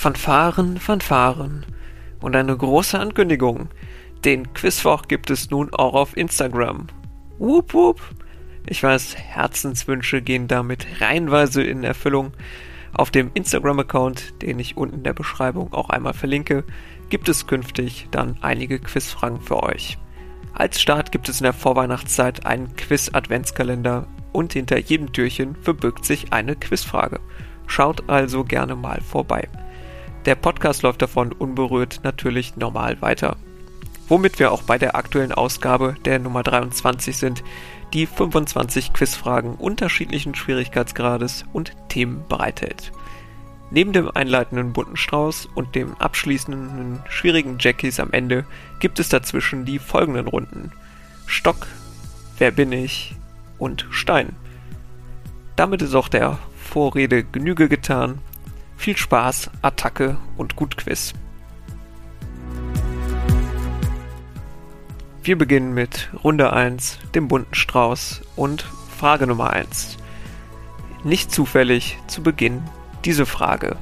Fanfaren, Fanfaren und eine große Ankündigung. Den Quizwoch gibt es nun auch auf Instagram. Wup wup. Ich weiß, Herzenswünsche gehen damit reihenweise in Erfüllung. Auf dem Instagram-Account, den ich unten in der Beschreibung auch einmal verlinke, gibt es künftig dann einige Quizfragen für euch. Als Start gibt es in der Vorweihnachtszeit einen Quiz-Adventskalender und hinter jedem Türchen verbirgt sich eine Quizfrage. Schaut also gerne mal vorbei. Der Podcast läuft davon unberührt natürlich normal weiter. Womit wir auch bei der aktuellen Ausgabe der Nummer 23 sind, die 25 Quizfragen unterschiedlichen Schwierigkeitsgrades und Themen bereithält. Neben dem einleitenden bunten Strauß und dem abschließenden schwierigen Jackies am Ende gibt es dazwischen die folgenden Runden. Stock, Wer bin ich und Stein. Damit ist auch der Vorrede Genüge getan viel Spaß, Attacke und gut Quiz. Wir beginnen mit Runde 1, dem bunten Strauß und Frage Nummer 1. Nicht zufällig zu Beginn diese Frage.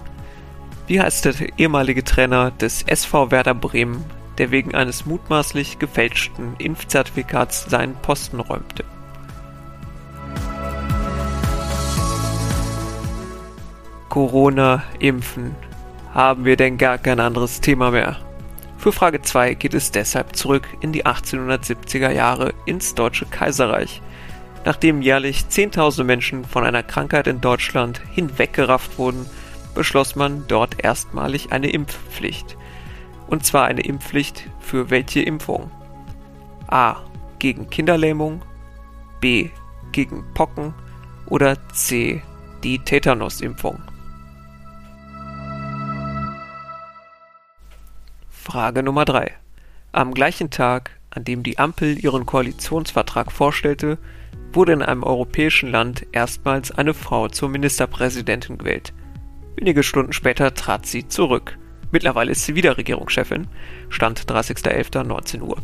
Wie heißt der ehemalige Trainer des SV Werder Bremen, der wegen eines mutmaßlich gefälschten Impfzertifikats seinen Posten räumte? Corona, Impfen. Haben wir denn gar kein anderes Thema mehr? Für Frage 2 geht es deshalb zurück in die 1870er Jahre ins Deutsche Kaiserreich. Nachdem jährlich 10.000 Menschen von einer Krankheit in Deutschland hinweggerafft wurden, beschloss man dort erstmalig eine Impfpflicht. Und zwar eine Impfpflicht für welche Impfung? A. Gegen Kinderlähmung, B. Gegen Pocken oder C. Die Tetanus-Impfung. Frage Nummer 3. Am gleichen Tag, an dem die Ampel ihren Koalitionsvertrag vorstellte, wurde in einem europäischen Land erstmals eine Frau zur Ministerpräsidentin gewählt. Wenige Stunden später trat sie zurück. Mittlerweile ist sie wieder Regierungschefin. Stand 30.11.19 Uhr.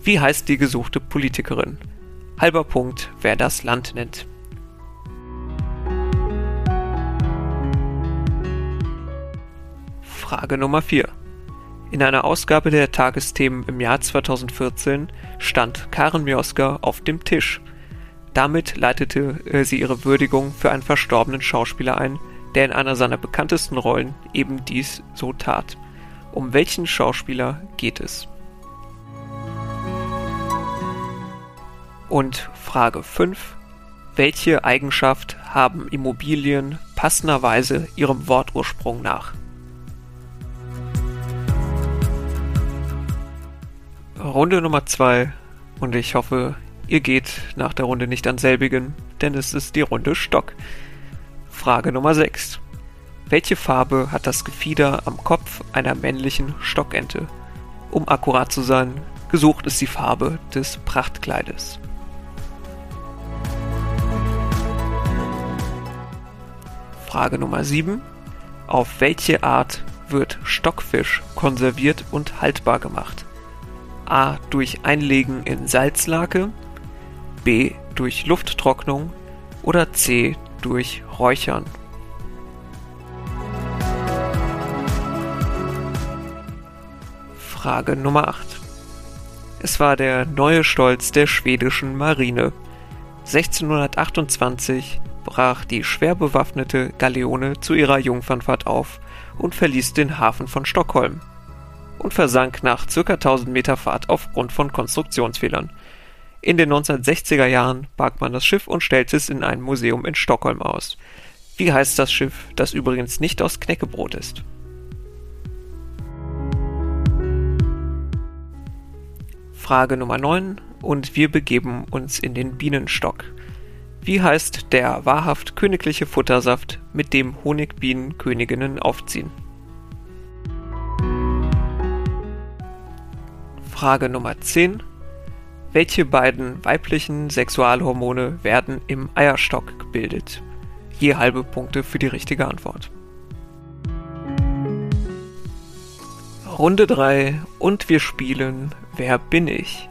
Wie heißt die gesuchte Politikerin? Halber Punkt, wer das Land nennt. Frage Nummer 4. In einer Ausgabe der Tagesthemen im Jahr 2014 stand Karen Mioska auf dem Tisch. Damit leitete äh, sie ihre Würdigung für einen verstorbenen Schauspieler ein, der in einer seiner bekanntesten Rollen eben dies so tat. Um welchen Schauspieler geht es? Und Frage 5. Welche Eigenschaft haben Immobilien passenderweise ihrem Wortursprung nach? Runde Nummer 2 und ich hoffe, ihr geht nach der Runde nicht an selbigen, denn es ist die Runde Stock. Frage Nummer 6. Welche Farbe hat das Gefieder am Kopf einer männlichen Stockente? Um akkurat zu sein, gesucht ist die Farbe des Prachtkleides. Frage Nummer 7. Auf welche Art wird Stockfisch konserviert und haltbar gemacht? A. Durch Einlegen in Salzlake, B. Durch Lufttrocknung oder C. Durch Räuchern. Frage Nummer 8. Es war der neue Stolz der schwedischen Marine. 1628 brach die schwer bewaffnete Galeone zu ihrer Jungfernfahrt auf und verließ den Hafen von Stockholm und versank nach ca. 1000 Meter Fahrt aufgrund von Konstruktionsfehlern. In den 1960er Jahren barg man das Schiff und stellte es in einem Museum in Stockholm aus. Wie heißt das Schiff, das übrigens nicht aus Knäckebrot ist? Frage Nummer 9 und wir begeben uns in den Bienenstock. Wie heißt der wahrhaft königliche Futtersaft, mit dem Honigbienen Königinnen aufziehen? Frage Nummer 10. Welche beiden weiblichen Sexualhormone werden im Eierstock gebildet? Je halbe Punkte für die richtige Antwort. Runde 3 und wir spielen Wer bin ich?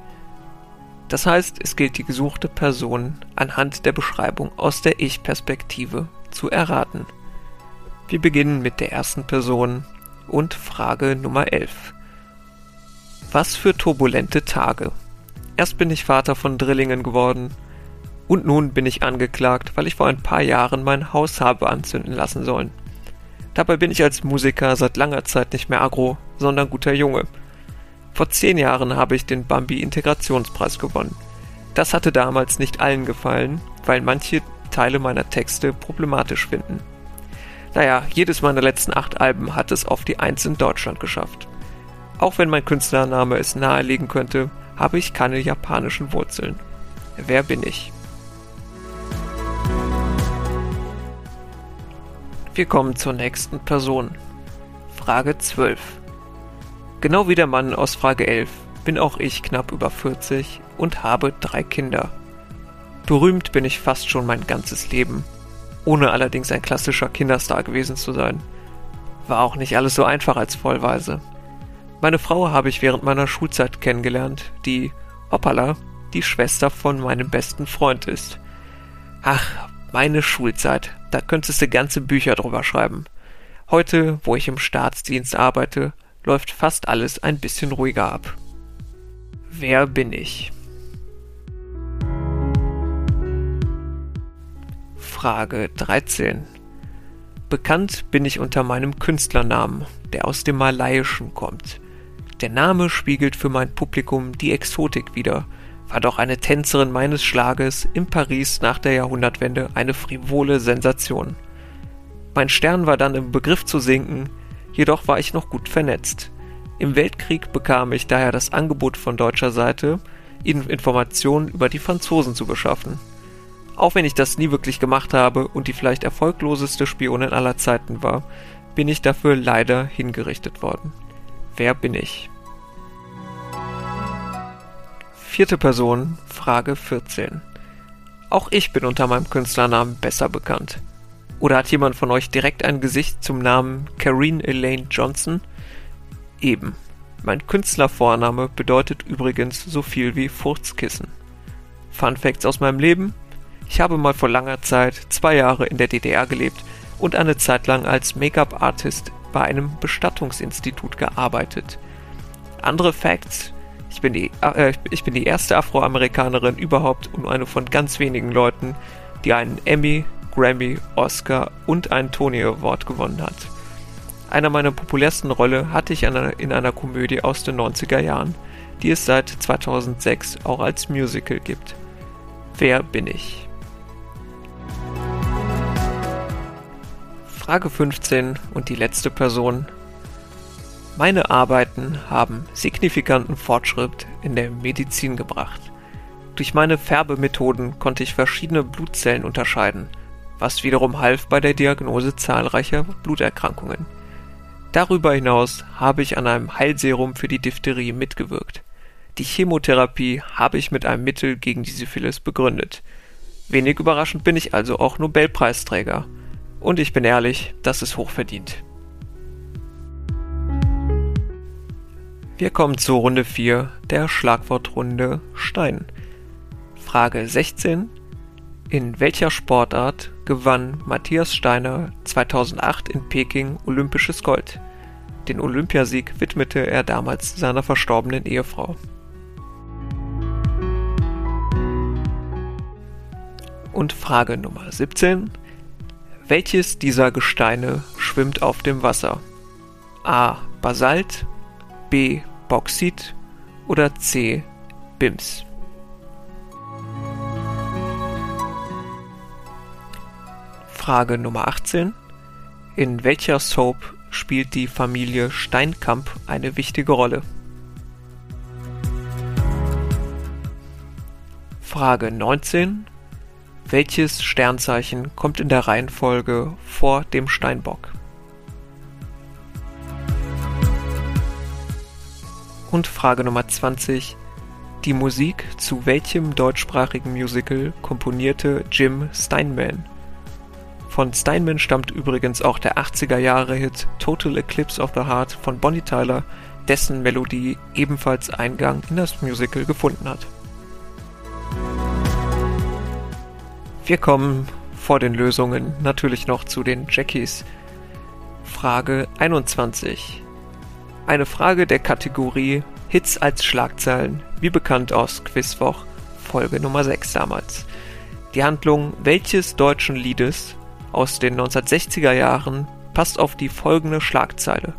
Das heißt, es gilt die gesuchte Person anhand der Beschreibung aus der Ich-Perspektive zu erraten. Wir beginnen mit der ersten Person und Frage Nummer 11. Was für turbulente Tage. Erst bin ich Vater von Drillingen geworden und nun bin ich angeklagt, weil ich vor ein paar Jahren mein Haus habe anzünden lassen sollen. Dabei bin ich als Musiker seit langer Zeit nicht mehr agro, sondern guter Junge. Vor zehn Jahren habe ich den Bambi Integrationspreis gewonnen. Das hatte damals nicht allen gefallen, weil manche Teile meiner Texte problematisch finden. Naja, jedes meiner letzten acht Alben hat es auf die Eins in Deutschland geschafft. Auch wenn mein Künstlername es nahelegen könnte, habe ich keine japanischen Wurzeln. Wer bin ich? Wir kommen zur nächsten Person. Frage 12. Genau wie der Mann aus Frage 11 bin auch ich knapp über 40 und habe drei Kinder. Berühmt bin ich fast schon mein ganzes Leben, ohne allerdings ein klassischer Kinderstar gewesen zu sein. War auch nicht alles so einfach als Vollweise. Meine Frau habe ich während meiner Schulzeit kennengelernt, die, hoppala, die Schwester von meinem besten Freund ist. Ach, meine Schulzeit, da könntest du ganze Bücher drüber schreiben. Heute, wo ich im Staatsdienst arbeite, läuft fast alles ein bisschen ruhiger ab. Wer bin ich? Frage 13. Bekannt bin ich unter meinem Künstlernamen, der aus dem Malaiischen kommt. Der Name spiegelt für mein Publikum die Exotik wider, war doch eine Tänzerin meines Schlages in Paris nach der Jahrhundertwende eine frivole Sensation. Mein Stern war dann im Begriff zu sinken, jedoch war ich noch gut vernetzt. Im Weltkrieg bekam ich daher das Angebot von deutscher Seite, ihnen Informationen über die Franzosen zu beschaffen. Auch wenn ich das nie wirklich gemacht habe und die vielleicht erfolgloseste Spionin aller Zeiten war, bin ich dafür leider hingerichtet worden. Wer bin ich? Vierte Person, Frage 14. Auch ich bin unter meinem Künstlernamen besser bekannt. Oder hat jemand von euch direkt ein Gesicht zum Namen Karine Elaine Johnson? Eben. Mein Künstlervorname bedeutet übrigens so viel wie Furzkissen. Fun Facts aus meinem Leben? Ich habe mal vor langer Zeit zwei Jahre in der DDR gelebt und eine Zeit lang als Make-up-Artist bei einem Bestattungsinstitut gearbeitet. Andere Facts? Ich bin die, äh, ich bin die erste Afroamerikanerin überhaupt und eine von ganz wenigen Leuten, die einen Emmy, Grammy, Oscar und einen Tony Award gewonnen hat. Einer meiner populärsten Rolle hatte ich in einer, in einer Komödie aus den 90er Jahren, die es seit 2006 auch als Musical gibt. Wer bin ich? Frage 15 und die letzte Person meine Arbeiten haben signifikanten Fortschritt in der Medizin gebracht. Durch meine Färbemethoden konnte ich verschiedene Blutzellen unterscheiden, was wiederum half bei der Diagnose zahlreicher Bluterkrankungen. Darüber hinaus habe ich an einem Heilserum für die Diphtherie mitgewirkt. Die Chemotherapie habe ich mit einem Mittel gegen die Syphilis begründet. Wenig überraschend bin ich also auch Nobelpreisträger. Und ich bin ehrlich, das ist hochverdient. Wir kommen zur Runde 4 der Schlagwortrunde Stein. Frage 16. In welcher Sportart gewann Matthias Steiner 2008 in Peking olympisches Gold? Den Olympiasieg widmete er damals seiner verstorbenen Ehefrau. Und Frage Nummer 17. Welches dieser Gesteine schwimmt auf dem Wasser? A. Basalt, B. Bauxit oder C. BIMS? Frage Nummer 18. In welcher Soap spielt die Familie Steinkamp eine wichtige Rolle? Frage 19. Welches Sternzeichen kommt in der Reihenfolge vor dem Steinbock? Und Frage Nummer 20. Die Musik zu welchem deutschsprachigen Musical komponierte Jim Steinman? Von Steinman stammt übrigens auch der 80er-Jahre-Hit Total Eclipse of the Heart von Bonnie Tyler, dessen Melodie ebenfalls Eingang in das Musical gefunden hat. Wir kommen vor den Lösungen natürlich noch zu den Jackies. Frage 21. Eine Frage der Kategorie Hits als Schlagzeilen, wie bekannt aus Quizwoch, Folge Nummer 6 damals. Die Handlung welches deutschen Liedes aus den 1960er Jahren passt auf die folgende Schlagzeile.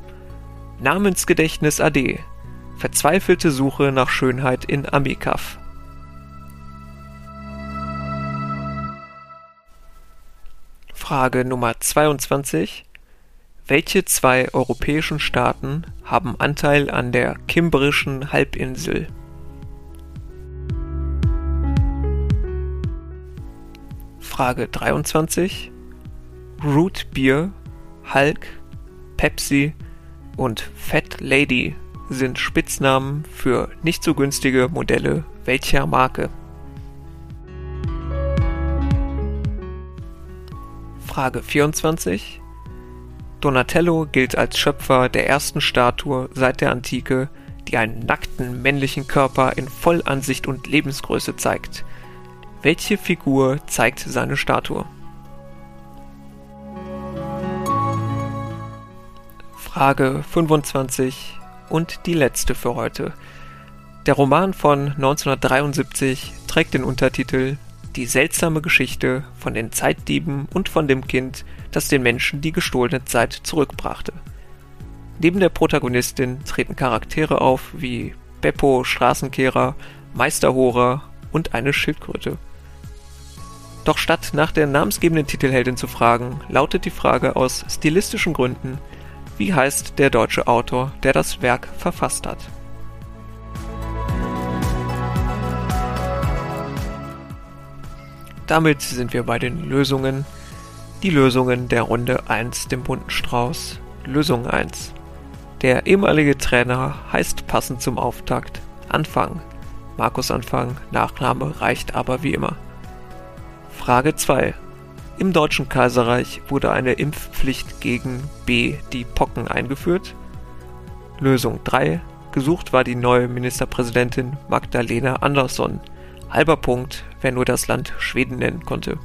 Namensgedächtnis AD. Verzweifelte Suche nach Schönheit in Amikaf. Frage Nummer 22. Welche zwei europäischen Staaten haben Anteil an der Kimbrischen Halbinsel? Frage 23. Root Beer, Hulk, Pepsi und Fat Lady sind Spitznamen für nicht so günstige Modelle welcher Marke? Frage 24. Donatello gilt als Schöpfer der ersten Statue seit der Antike, die einen nackten männlichen Körper in Vollansicht und Lebensgröße zeigt. Welche Figur zeigt seine Statue? Frage 25 und die letzte für heute. Der Roman von 1973 trägt den Untertitel Die seltsame Geschichte von den Zeitdieben und von dem Kind, das den Menschen die gestohlene Zeit zurückbrachte. Neben der Protagonistin treten Charaktere auf wie Beppo Straßenkehrer, Meisterhorer und eine Schildkröte. Doch statt nach der namensgebenden Titelheldin zu fragen, lautet die Frage aus stilistischen Gründen, wie heißt der deutsche Autor, der das Werk verfasst hat? Damit sind wir bei den Lösungen. Die Lösungen der Runde 1, dem bunten Strauß. Lösung 1. Der ehemalige Trainer heißt passend zum Auftakt Anfang. Markus Anfang, Nachname reicht aber wie immer. Frage 2. Im Deutschen Kaiserreich wurde eine Impfpflicht gegen B. die Pocken eingeführt. Lösung 3. Gesucht war die neue Ministerpräsidentin Magdalena Andersson. Halber Punkt, wer nur das Land Schweden nennen konnte.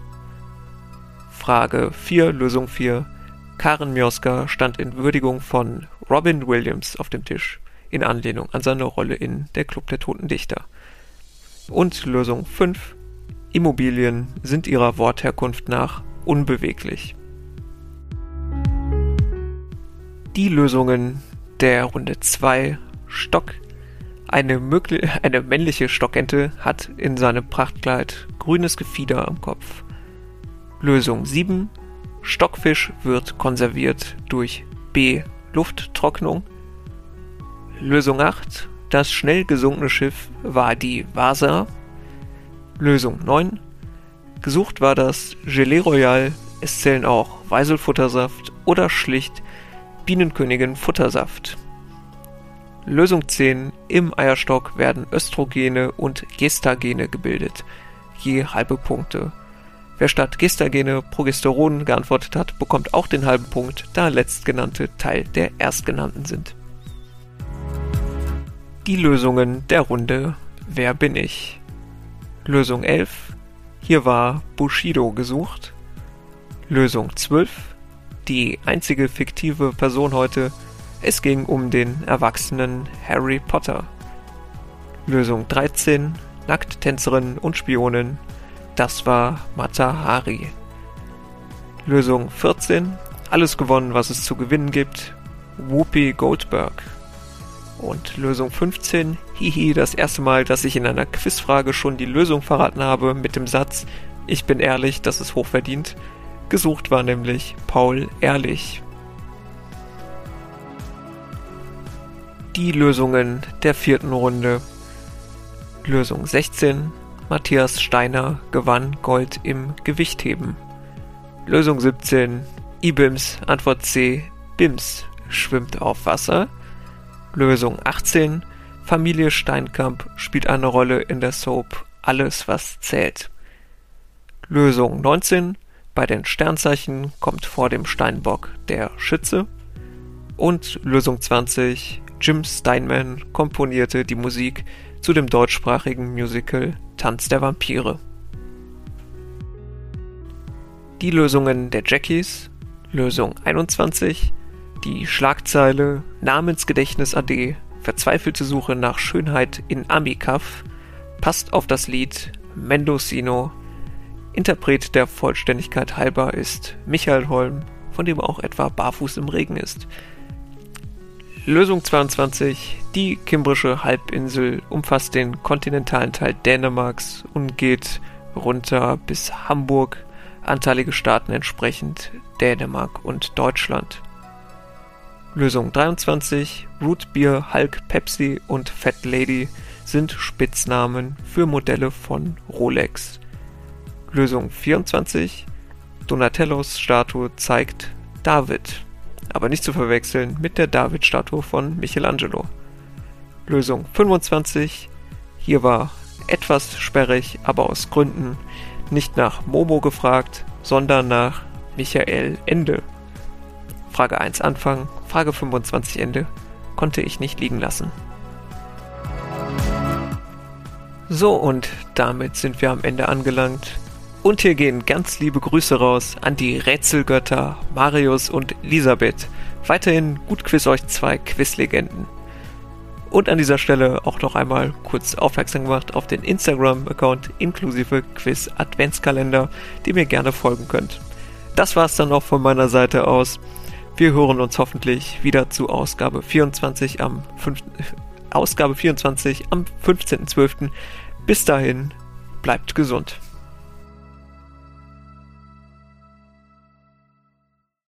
Frage 4, Lösung 4. Karen Mioska stand in Würdigung von Robin Williams auf dem Tisch, in Anlehnung an seine Rolle in Der Club der Toten Dichter. Und Lösung 5. Immobilien sind ihrer Wortherkunft nach unbeweglich. Die Lösungen der Runde 2 Stock. Eine, eine männliche Stockente hat in seinem Prachtkleid grünes Gefieder am Kopf. Lösung 7 Stockfisch wird konserviert durch B. Lufttrocknung. Lösung 8 Das schnell gesunkene Schiff war die Vasa Lösung 9. Gesucht war das Gelee Royal, es zählen auch Weiselfuttersaft oder schlicht Bienenkönigin Futtersaft. Lösung 10. Im Eierstock werden Östrogene und Gestagene gebildet. Je halbe Punkte. Wer statt Gestagene Progesteron geantwortet hat, bekommt auch den halben Punkt, da letztgenannte Teil der erstgenannten sind. Die Lösungen der Runde Wer bin ich? Lösung 11. Hier war Bushido gesucht. Lösung 12. Die einzige fiktive Person heute. Es ging um den erwachsenen Harry Potter. Lösung 13. Nackttänzerin und Spionin. Das war Mata Hari. Lösung 14. Alles gewonnen, was es zu gewinnen gibt. Whoopi Goldberg. Und Lösung 15, hihi, das erste Mal, dass ich in einer Quizfrage schon die Lösung verraten habe mit dem Satz, ich bin ehrlich, das ist hochverdient. Gesucht war nämlich Paul Ehrlich. Die Lösungen der vierten Runde. Lösung 16. Matthias Steiner gewann Gold im Gewichtheben. Lösung 17. IBIMS, Antwort C. BIMS schwimmt auf Wasser. Lösung 18 Familie Steinkamp spielt eine Rolle in der Soap Alles was zählt. Lösung 19 Bei den Sternzeichen kommt vor dem Steinbock der Schütze. Und Lösung 20 Jim Steinman komponierte die Musik zu dem deutschsprachigen Musical Tanz der Vampire. Die Lösungen der Jackies Lösung 21 Die Schlagzeile Namensgedächtnis AD, verzweifelte Suche nach Schönheit in Amikav, passt auf das Lied Mendocino. Interpret der Vollständigkeit halber ist Michael Holm, von dem auch etwa Barfuß im Regen ist. Lösung 22. Die Kimbrische Halbinsel umfasst den kontinentalen Teil Dänemarks und geht runter bis Hamburg, anteilige Staaten entsprechend Dänemark und Deutschland. Lösung 23. Root Beer, Hulk, Pepsi und Fat Lady sind Spitznamen für Modelle von Rolex. Lösung 24. Donatellos Statue zeigt David aber nicht zu verwechseln mit der David-Statue von Michelangelo. Lösung 25. Hier war etwas sperrig, aber aus Gründen nicht nach Momo gefragt, sondern nach Michael Ende. Frage 1 Anfang, Frage 25 Ende konnte ich nicht liegen lassen. So, und damit sind wir am Ende angelangt. Und hier gehen ganz liebe Grüße raus an die Rätselgötter Marius und Elisabeth. Weiterhin gut quiz euch zwei Quizlegenden. Und an dieser Stelle auch noch einmal kurz aufmerksam gemacht auf den Instagram-Account inklusive Quiz Adventskalender, die mir gerne folgen könnt. Das war's dann auch von meiner Seite aus. Wir hören uns hoffentlich wieder zu Ausgabe 24 am 5. Ausgabe 24 am 15.12. Bis dahin, bleibt gesund.